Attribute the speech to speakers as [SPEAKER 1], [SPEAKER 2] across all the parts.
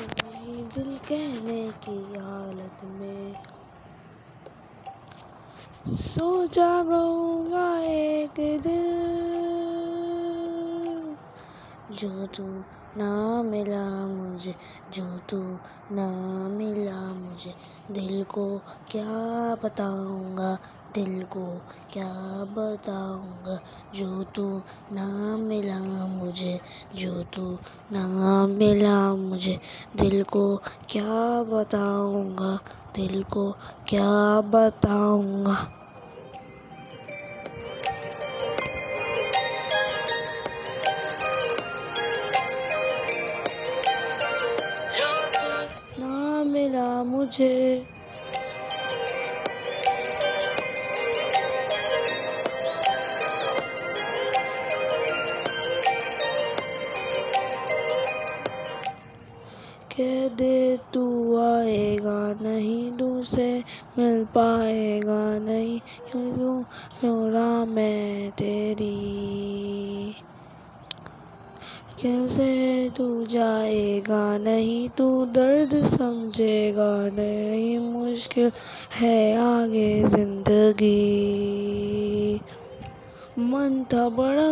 [SPEAKER 1] نہیں دل کہنے کی حالت میں۔ سو جاگوں گا ایک دن جو تو نہ ملا مجھے، جو تو نہ ملا مجھے۔ دل کو کیا بتاؤں گا؟ دل کو کیا بتاؤں گا؟ جو تو نہ ملا مجھے جو تو نہ ملا مجھے۔ دل کو کیا بتاؤں گا؟ دل کو کیا بتاؤں گا؟ نہ ملا مجھے۔ کہہ دے تو آئے گا نہیں تو سے مل پائے گا نہیں۔ کیوں راہ میں تیری۔ کیسے تو جائے گا نہیں، تو درد سمجھے گا نہیں۔ مشکل ہے آگے زندگی۔ من تھا بڑا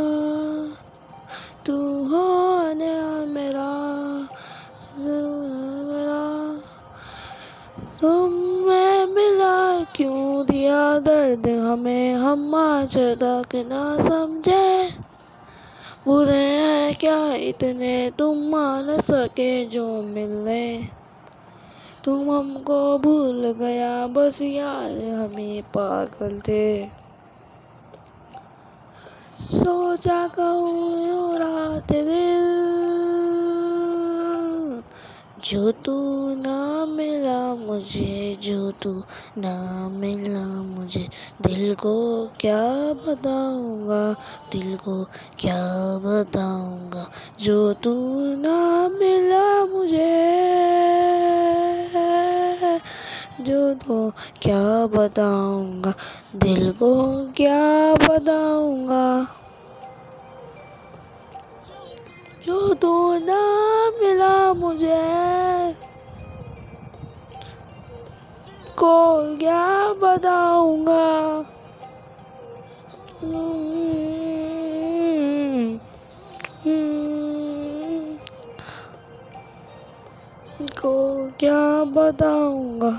[SPEAKER 1] دیا ہمیں ہم آج تک نہ سمجھے۔ برے ہیں کیا اتنے تم مان سکے جو ملنے تم ہم کو بھول گیا، بس یار ہمیں پاگل تھے۔ سوچا کہوں رات دل جو تو نہ ملا مجھے، جو تو نہ ملا مجھے، دل کو کیا بتاؤں گا؟ دل کو کیا بتاؤں گا؟ جو تو نہ ملا مجھے، جو تو کیا بتاؤں گا؟ دل کو کیا بتاؤں گا؟ جو تو نہ ملا مجھے کو کیا بتاؤں گا؟ کو کیا بتاؤں گا؟